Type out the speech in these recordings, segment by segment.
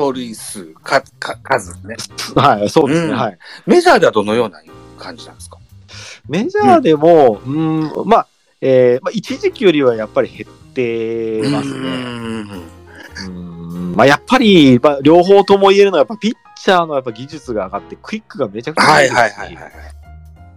盗塁数、か、か、数ね。はい、そうですね、うんはい。メジャーではどのような感じなんですか？メジャーでも、うん、まあ、えーまあ、一時期よりはやっぱり減ってますね。うんうんまあ、やっぱり、まあ、両方とも言えるのは、やっぱピッチャーのやっぱ技術が上がって、クイックがめちゃくちゃはい速いですしはいはいはい。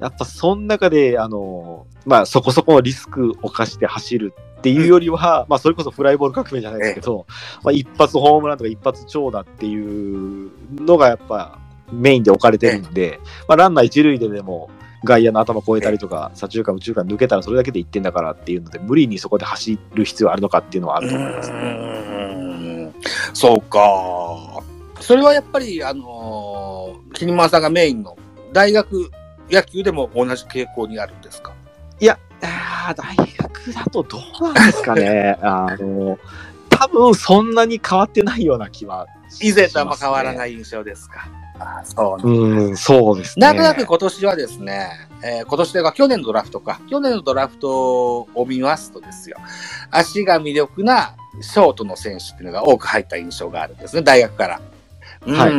やっぱその中で、あの、まあそこそこのリスクを冒して走るっていうよりは、まあそれこそフライボール革命じゃないですけど、まあ一発ホームランとか一発長打っていうのがやっぱメインで置かれてるんで、まあランナー一塁ででも外野の頭越えたりとか、左中間、右中間抜けたらそれだけで1点だからっていうので、無理にそこで走る必要あるのかっていうのはあると思いますね。うんそうか。それはやっぱり、あのー、桐間さんがメインの大学野球でも同じ傾向にあるんですか？いや、大学だとどうなんですかね。あの、多分そんなに変わってないような気はし以前とあんま変わらい。ない印象ですか？あそうねうん、そうですね。なんとなく今年はですね、えー今年というか去年のドラフトか、去年のドラフトを見ますとですよ、足が魅力なショートの選手っていうのが多く入った印象があるんですね、大学から。うん。はい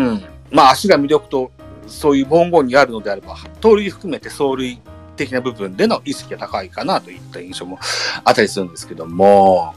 まあ足が魅力と、そういう文言にあるのであれば、盗塁含めて走塁的な部分での意識が高いかなといった印象もあったりするんですけども、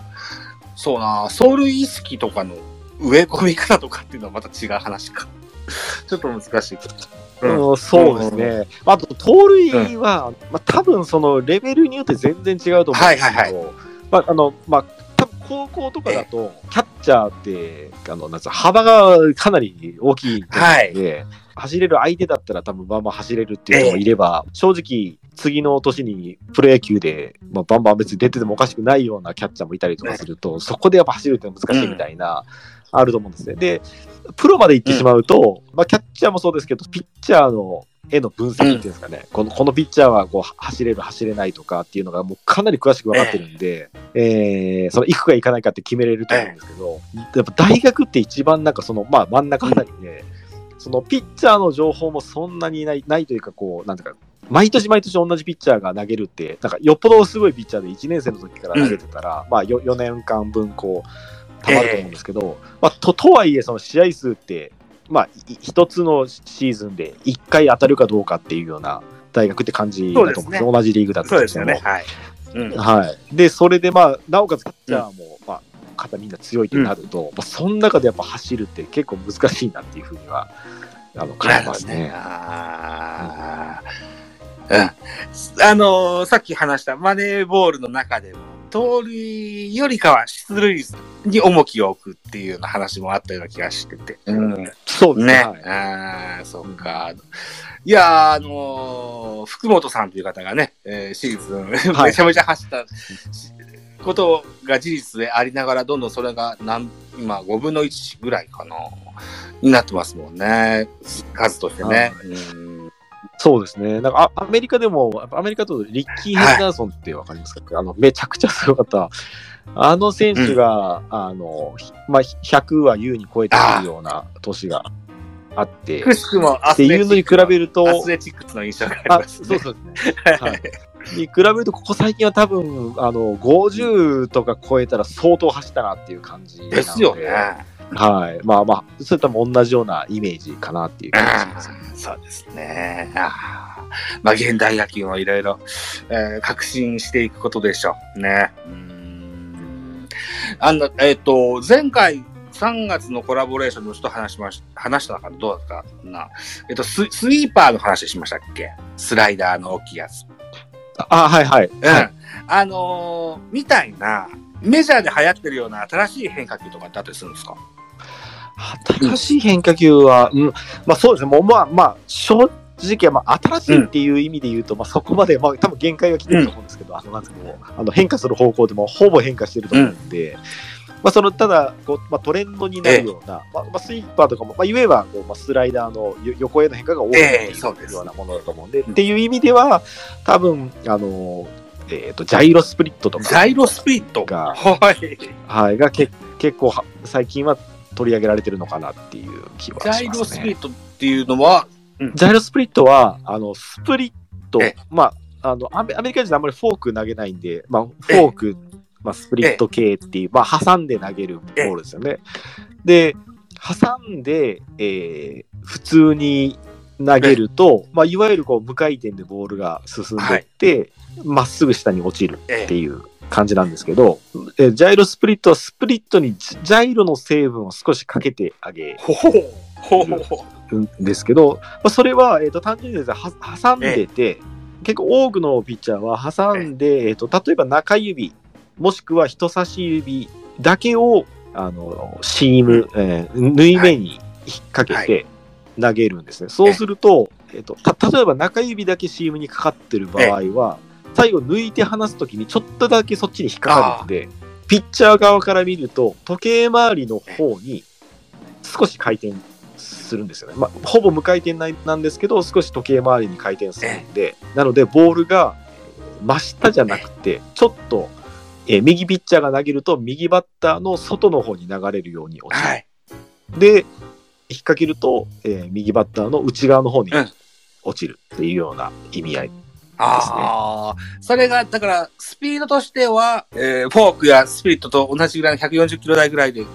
そうな、走塁意識とかの植え込み方とかっていうのはまた違う話か。ちょっと難しいけど。うんうんそうですね。あと、盗塁は、まあ、多分そのレベルによって全然違うと思うんですけど、はいはいまあ、あの、まあ、多分高校とかだと、キャッチャーって、あの、なんつうの幅がかなり大きいので、はい。走れる相手だったら多分バンバン走れるっていう人もいれば、正直、次の年にプロ野球で、まあ、バンバン別に出ててもおかしくないようなキャッチャーもいたりとかすると、そこでやっぱ走るってのは難しいみたいな、あると思うんですね。で、プロまで行ってしまうと、まあ、キャッチャーもそうですけど、ピッチャーの絵の分析っていうんですかね、このこのピッチャーはこう走れる、走れないとかっていうのがもうかなり詳しく分かってるんで、えーその行くか行かないかって決めれると思うんですけど、やっぱ大学って一番なんかその、まあ真ん中あたりで、そのピッチャーの情報もそんなにないないというか、こう、なんていうか、毎年毎年同じピッチャーが投げるって、なんかよっぽどすごいピッチャーで1年生の時から投げてたら、まあ 4, 4年間分こう、たまると思うんですけど、まあ、ととはいえ、その試合数って、まあ、い一つのシーズンで1回当たるかどうかっていうような大学って感じだと思うんですね同じリーグだとそうですよね。はい。うんはい。で、それでまあ、なおかつキャッチャーも、まあ、肩みんな強いってなると、まあ、その中でやっぱ走るって結構難しいなっていうふうには、あの、感じますね。あーうん。あのーさっき話したマネーボールの中でも、盗塁よりかは出塁に重きを置くっていうような話もあったような気がしてて。うん。そうですね。ね。はいああ、そっか。いやー、あのー福本さんという方がね、えーシーズン、はいめちゃめちゃ走ったことが事実でありながら、どんどんそれが何、今5分の1ぐらいかな、になってますもんね。数としてね。うんそうですね。なんかあアメリカでも、アメリカだとリッキー・ヘンダーソンってわかりますか、あの、めちゃくちゃすごかった。あの選手が、あの、ひまあ、100は優に超えてくるような年があって、くしくもアっていうのに比べると、アスレチックスの印象がありあ、ますね。そうそうですね。はい。に比べると、ここ最近は多分、あの、50とか超えたら相当走ったなっていう感じで。ですよね。はい。まあまあ、それとも同じようなイメージかなっていう気がします。そうですね。あーまあ、現代野球もいろいろ、えー革新していくことでしょう。ね。うーんあの、えっ、と、前回、3月のコラボレーションの人と話しまし話した中でどうだったかな。えっ、とス、スイーパーの話しましたっけ？スライダーの大きいやつ。あ、はいはい。うん。はい。あのーみたいな、メジャーで流行ってるような新しい変化球とかってあったりするんですか？新しい変化球は、うん、まあそうですね、もうまあまあ、正直、まあ新しいっていう意味で言うと、まあそこまで、まあ多分限界が来てると思うんですけど、あの、なんですかこう、あの変化する方向でもほぼ変化してると思うん。で、まあその、ただ、こう、まあトレンドになるような、まあ、まあスイーパーとかも、まあ言えば、こうまあスライダーのよ横への変化が多いようなものだと思うんで、っていう意味では、多分、あの、えっ、と、ジャイロスプリットとか。ジャイロスピリットがはい。はい、がけ結構は最近は取り上げられてるのかなっていう気はしますね。ジャイロスピリットっていうのは、ジャイロスプリットは、あの、スプリットえ、まあ、あの、アメアメリカ人あんまりフォーク投げないんで、まあ、フォーク、まあ、スプリット系っていう、まあ、挟んで投げるボールですよね。で、挟んで、えー普通に投げると、まあ、いわゆるこう無回転でボールが進んでいって、ま、っすぐ下に落ちるっていう感じなんですけど、えージャイロスプリットはスプリットにジジャイロの成分を少しかけてあげるんですけど、まあ、それは、えー、と単純にですね、は挟んでて、結構多くのピッチャーは挟んで、えー、と例えば中指、もしくは人差し指だけをあのシーム、えー縫い目に引っ掛けはて投げるんですね。そうすると、えー、とた例えば中指だけシームにかかってる場合は、最後抜いて離すときにちょっとだけそっちに引っかかるんで、ピッチャー側から見ると、時計回りの方に少し回転するんですよね。まあ、ほぼ無回転ななんですけど、少し時計回りに回転するんで、なので、ボールがえー真下じゃなくて、ちょっと、えー右ピッチャーが投げると、右バッターの外の方に流れるように落ちる。はい。で、引っ掛けると、えー右バッターの内側の方にうん落ちるっていうような意味合い。ああ、それが、だから、スピードとしては、えーフォークやスピリットと同じぐらいの140キロ台ぐらいで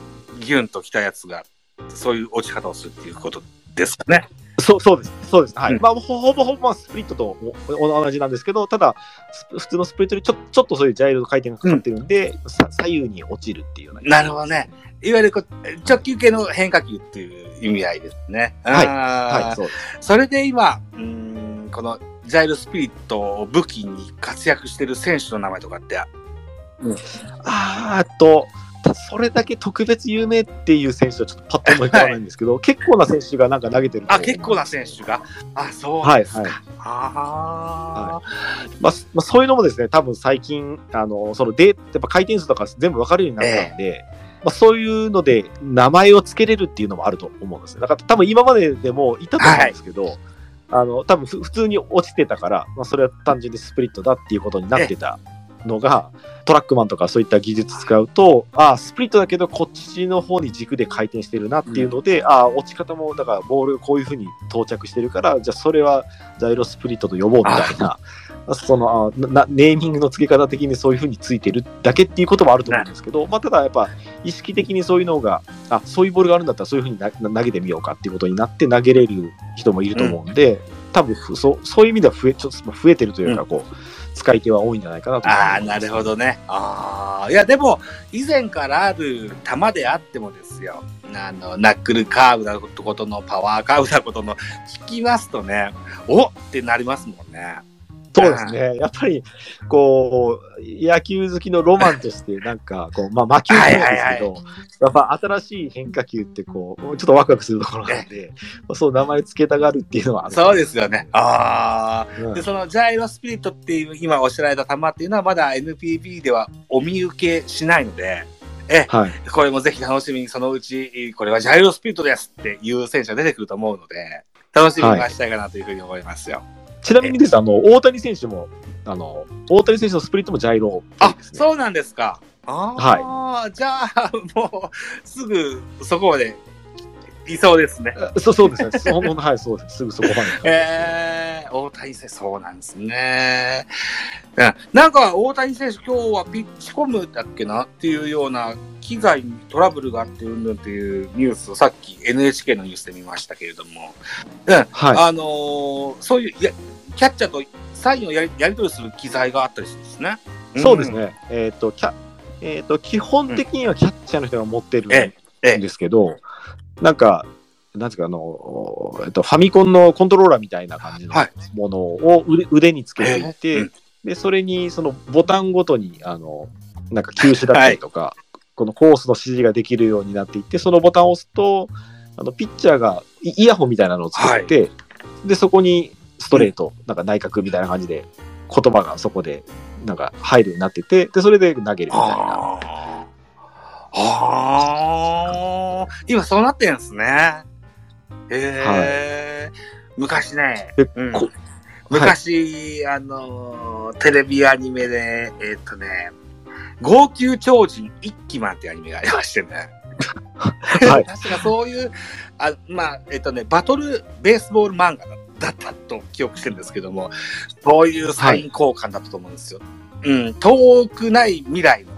ギュンと来たやつが、そういう落ち方をするっていうことですかね。そうそうです。そうです。はい。うんまあ、ほほぼほぼまあスプリットとお同じなんですけど、ただ、ス普通のスプリットにちょちょっとそういうジャイロの回転がかかってるんで、さ左右に落ちるっていうような。なるほどね。いわゆるこう直球系の変化球っていう意味合いですね。はいはい、そうです。それで今、うーん、このジャイルスピリットを武器に活躍してる選手の名前とかって、あーあと、たそれだけ特別有名っていう選手はちょっとパッと思い浮かばないんですけど、結構な選手がなんか投げてるとあ、結構な選手が？あ、そうですか。はいはい。あまあ、まあ、そういうのもですね、多分最近、あの、そのデーやっぱ回転数とか全部わかるようになったんで、まあ、そういうので名前を付けれるっていうのもあると思うんですね。だから多分今まででもいたと思うんですけど、あの、多分ふ普通に落ちてたから、まあ、それは単純にスプリットだっていうことになってたのが、トラックマンとかそういった技術使うと、ああ、スプリットだけどこっちの方に軸で回転してるなっていうので、ああ、落ち方も、だからボールこういう風に到着してるから、じゃあそれはジャイロスプリットと呼ぼうみたいな、そのあなネーミングの付け方的にそういう風についてるだけっていうこともあると思うんですけど、まあ、ただやっぱ意識的にそういうのが、あそういうボールがあるんだったらそういう風にな投げてみようかっていうことになって投げれる人もいると思うんで、多分ふそうそういう意味では増えちょっと増えてるというか、こう、使い手は多いんじゃないかなと思いますああ、なるほどね。ああ、いや、でも、以前からある球であってもですよ。あの、ナックルカーブだことの、パワーカーブだことの、聞きますとね、おってなりますもんね。そうですね。やっぱり、こう、野球好きのロマンとして、なんか、こう、まあ、魔球なんですけど、やっぱ新しい変化球って、こう、ちょっとワクワクするところなんで、まあそう、名前付けたがるっていうのは。そうですよね。ああ。うんで、そのジャイロスピリットっていう、今おっしゃられた球っていうのは、まだ NPB ではお見受けしないので、はい。これもぜひ楽しみにそのうち、これはジャイロスピリットですっていう選手が出てくると思うので、楽しみに待ちたいかなというふうに思いますよ。ちなみにですね、あの、大谷選手も、あの、大谷選手のスプリットもジャイロっぽいあ。そうなんですか。ああ、じゃあ、もう、すぐそこまでいそうですね。そうそうですね。その はい、そうです。すぐそこまで。えー、大谷選手、そうなんですね。うんなんか、大谷選手、今日はピッチコムだっけな？っていうような、機材にトラブルがあってうんぬんっていうニュースをさっき NHK のニュースで見ましたけれども、うん、はい。あのーそういうや、キャッチャーとサインをやりやり取りする機材があったりするんですね。そうですね。えっ、と、キャ、えっ、と、基本的にはキャッチャーの人が持ってるん。ええ。ですけど、なんか、なんですか、あの、えっと、ファミコンのコントローラーみたいな感じのはい。ものを腕腕につけていて、ええ。うん。で、それに、そのボタンごとに、あの、なんか球種だったりとか、このコースの指示ができるようになっていって、そのボタンを押すと、あの、ピッチャーがイイヤホンみたいなのをつけて、で、そこにストレート、なんか内角みたいな感じで、言葉がそこで、なんか入るようになってて、で、それで投げるみたいな。ああ。今そうなってんですね。へえ、昔ね、でうんこ昔、あのー、テレビアニメで、えーっとね、号泣超人一騎マンってアニメがありましてね。はい。確かそういう、あまあ、えっとね、バトルベースボール漫画だだったと記憶してるんですけども、そういうサイン交換だったと思うんですよ。うん、遠くない未来の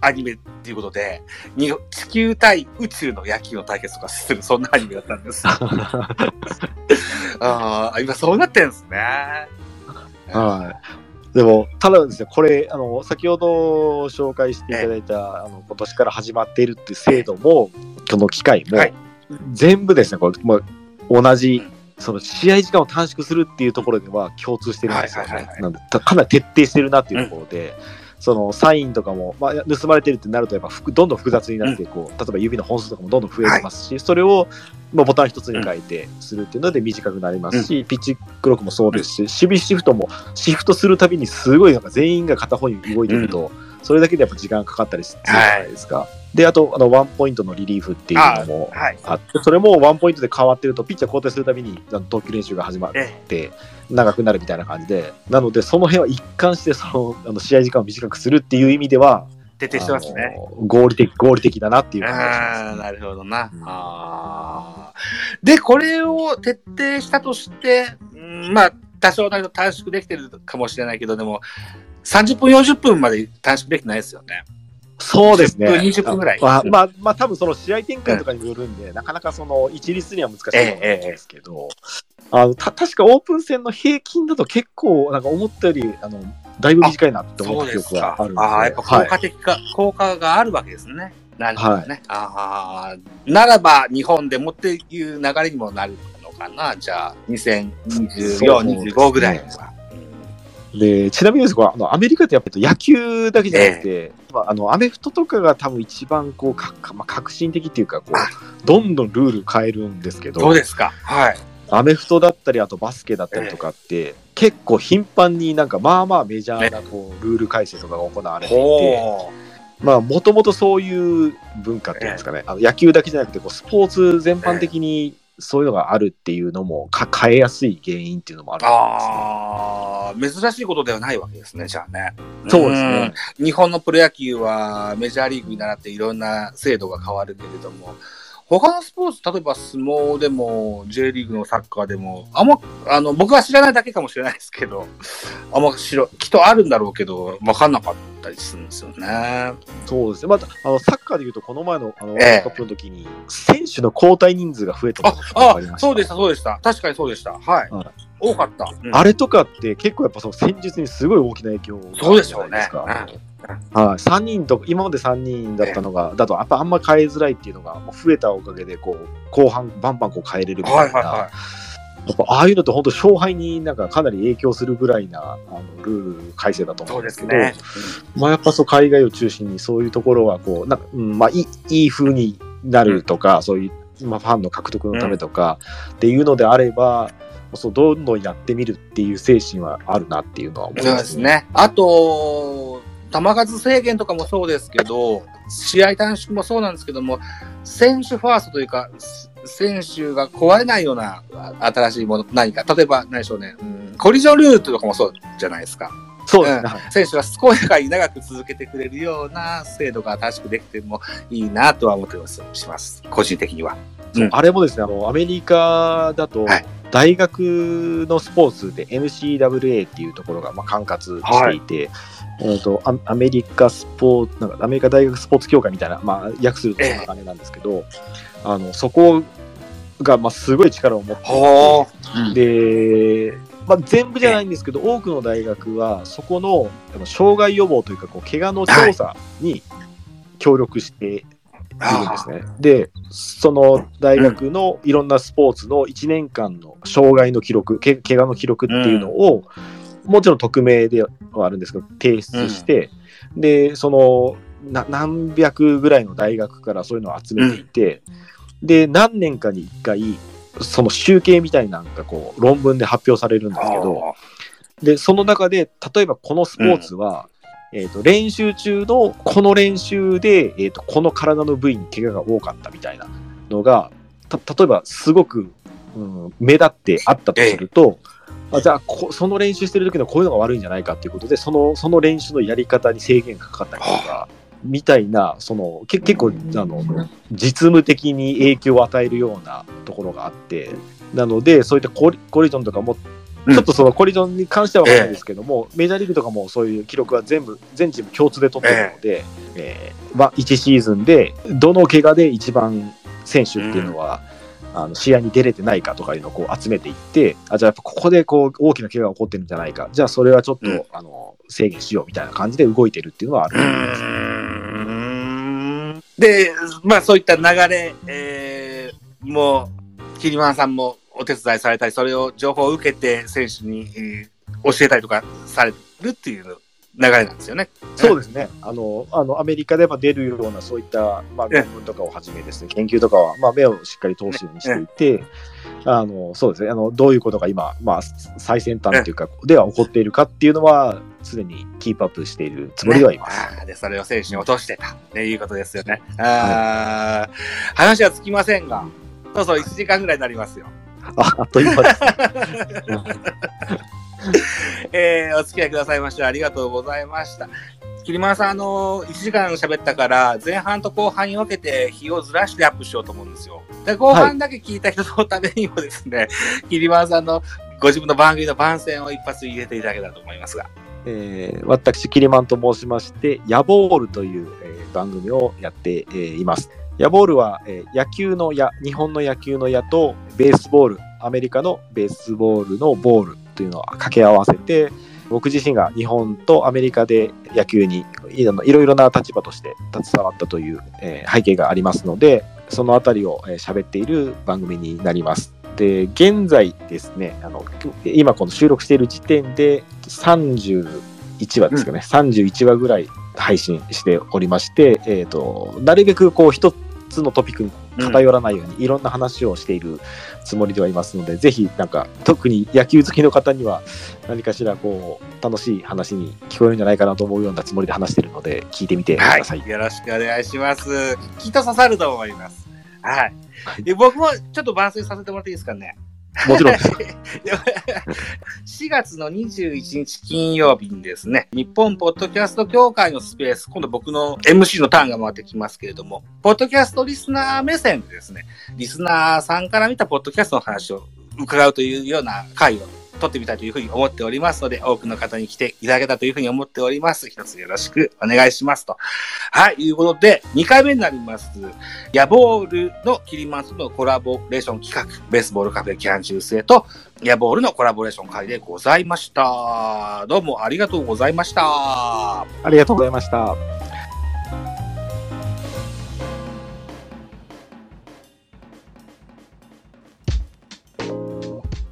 アニメっていうことで、に地球対宇宙の野球の対決とかする、そんなアニメだったんです。ああ、今そうなってるんですね。はい。でも、ただですね、これ、あの、先ほど紹介していただいた、あの、今年から始まっているっていう制度も、この機会も、はい。全部ですね、これ、もう同じ、その試合時間を短縮するっていうところでは共通してるんですよ。はいはいはいは。い。ねなんかなり徹底してるなっていうところで、そのサインとかも、まあ、盗まれてるってなると、やっぱふくどんどん複雑になってこう、例えば指の本数とかもどんどん増えてますし、それを、まあ、ボタン一つに変えてするっていうので短くなりますし、ピッチクロックもそうですし、守備シフトもシフトするたびにすごいなんか全員が片方に動いてると、それだけでやっぱ時間かかったりするじゃないですか。で、あと、あの、ワンポイントのリリーフっていうのもあはい。あって、それもワンポイントで変わってると、ピッチャー交代するたびに投球練習が始まっえて、長くなるみたいな感じで、なので、その辺は一貫して、その、あの試合時間を短くするっていう意味では、徹底してますね。合理的、合理的だなっていう感じがしああ、ます、なるほどな。うん。あー。で、これを徹底したとして、うんまあ、多少なりと短縮できてるかもしれないけど、でも、30分、40分まで短縮できてないですよね。そうですね。10分20分ぐらいあまあ、まあ、多分その試合展開とかにもよるんで、なかなかその一律には難しいと思うんですけど、あのた確かオープン戦の平均だと結構、なんか思ったより、あの、だいぶ短いなって思った記憶があるん。でああ、やっぱ効果的か、効果があるわけですね。なるほどね。ああ、ならば日本でもっていう流れにもなるのかな。じゃあ、2024、そうですね25ぐらいは。で、ちなみにですが、あの、アメリカってやっぱり野球だけじゃなくて、まあ、あの、アメフトとかが多分一番こう、かかまあ、革新的っていうか、こあう、どんどんルール変えるんですけど、どうですか。はい。アメフトだったり、あとバスケだったりとかって、結構頻繁になんか、まあまあメジャーなこう、ルール改正とかが行われていて。まあ、もともとそういう文化っていうんですかね、あの野球だけじゃなくてこう、スポーツ全般的にそういうのがあるっていうのもか変えやすい原因っていうのもあるね。ああ、珍しいことではないわけですね、じゃあね。そうですね。うん。日本のプロ野球はメジャーリーグに倣っていろんな制度が変わるけれども、他のスポーツ、例えば相撲でも、J リーグのサッカーでも、あんま、あの、僕は知らないだけかもしれないですけど、あんま知ろ、きっとあるんだろうけど、わかんなかったりするんですよね。そうですね。また、あの、サッカーでいうと、この前の、あの、ワええールドカップの時に、選手の交代人数が増えたのああそうでした、そうでした。確かにそうでした。はい。はい多かった。うんあれとかって結構やっぱその戦術にすごい大きな影響そうでしょうねゃないですか。はい。3人と、今まで3人だったのが、だとやっぱあんま変えづらいっていうのがもう増えたおかげで、こう、後半バンバンこう変えれるみたいな。はいはいはやっぱああいうのって本当勝敗になんかかなり影響するぐらいなあのルール改正だとい。そううん思でけど、ね。まあやっぱそう海外を中心にそういうところはこうなんか、うん、まあいいいい風になるとか、そういう、まあ、ファンの獲得のためとか、っていうのであればそうどんどんやってみるっていう精神はあるなっていうのは思いまですすね。あと、球数制限とかもそうですけど、試合短縮もそうなんですけども、選手ファーストというか、す選手が壊れないようなあ新しいもの、何か、例えば何でしょうね、うん、コリジョンルールとかもそうじゃないですか。そうですね、うん選手が健やかに長く続けてくれるような制度が短縮できてもいいなとは思ってますします。個人的には。うんあれもですねあのアメリカだとはい大学のスポーツで NCAA っていうところがまあ管轄していて、えー、とアアメリカスポーツなんかアメリカ大学スポーツ協会みたいな、まあ、訳するとそんな感じなんですけど、あのそこがまあすごい力を持っていてほう。で、まあ、全部じゃないんですけど、多くの大学は、そこのあの障害予防というか、こう怪我の調査に協力しているんですね。で、その大学のいろんなスポーツの1年間の障害の記録、け怪我の記録っていうのを、もちろん匿名ではあるんですけど、提出して、で、そのな何百ぐらいの大学からそういうのを集めていて、で、何年かに1回、その集計みたいなのがこう論文で発表されるんですけど、で、その中で、例えばこのスポーツは、えー、と練習中のこの練習で、えー、とこの体の部位に怪我が多かったみたいなのが、た例えばすごく、うん、目立ってあったとすると、あじゃあこ、その練習してる時のこういうのが悪いんじゃないかっていうことで、そのその練習のやり方に制限がかかったりとか、みたいな、そのけ結構あの、実務的に影響を与えるようなところがあって、なので、そういったコリコリジョンとかもうんちょっとそのコリジョンに関しては分かるんですけども、メジャーリーグとかもそういう記録は全部、全チーム共通で取ってるので、えーまあ、1シーズンで、どの怪我で一番選手っていうのは、あの試合に出れてないかとかいうのをこう集めていって、あじゃあここでこう大きな怪我が起こってるんじゃないか、じゃあそれはちょっと、うん。あの制限しようみたいな感じで動いてるっていうのはあるうと思います。ーん。で、まあそういった流れ、えー、もう、キリマンさんもお手伝いされたり、それを情報を受けて選手に、えー教えたりとかされるっていう流れなんですよね。そうですね。あの、あの、アメリカでは出るような、そういった、まあ、ええ論文とかをはじめですね、研究とかは、まあ、目をしっかり通すようにしていて、あの、そうですね。あの、どういうことが今、まあ、最先端っていうか、では起こっているかっていうのは、常にキープアップしているつもりではいます。あーで、それを選手に落としてた、ね、いうことですよね。あー話はつきませんが、そうそう、1時間ぐらいになりますよ。あ、あっという間です。えー、お付き合いくださいましてありがとうございました。桐丸さん、あのー、1時間喋ったから、前半と後半に分けて日をずらしてアップしようと思うんですよ。で、後半だけ聞いた人のためにもですね、桐丸さんのご自分の番組の番宣を一発入れていただけたらと思いますが。えー私、キリマンと申しまして、ヤボールという、えー番組をやって、えーいます。ヤボールは、えー野球の矢、日本の野球の矢と、ベースボール、アメリカのベースボールのボールというのを掛け合わせて、僕自身が日本とアメリカで野球にいろいろな立場として携わったという、えー背景がありますので、そのあたりをえー喋っている番組になります。で、現在ですね、あの今この収録している時点で31話ですかね、31話ぐらい配信しておりまして、えー、となるべくこう一つのトピックに偏らないように、いろんな話をしているつもりではいますので、ぜひなんか特に野球好きの方には何かしらこう楽しい話に聞こえるんじゃないかなと思うようなつもりで話しているので聞いてみてくはださい。い。よろしくお願いします。きっと刺さると思います。はい僕もちょっと番宣させてもらっていいですかね。もちろん。です。4月の21日金曜日にですね、日本ポッドキャスト協会のスペース、今度僕の MC のターンが回ってきますけれども、ポッドキャストリスナー目線でですね、リスナーさんから見たポッドキャストの話を伺うというような会を取ってみたいというふうに思っておりますので、多くの方に来ていただけたというふうに思っております。一つよろしくお願いしますと。はい、いうことで、2回目になります。ヤボールのキリマンスのコラボレーション企画、ベースボールカフェキャン中世と、ヤボールのコラボレーション会でございました。どうもありがとうございました。ありがとうございました。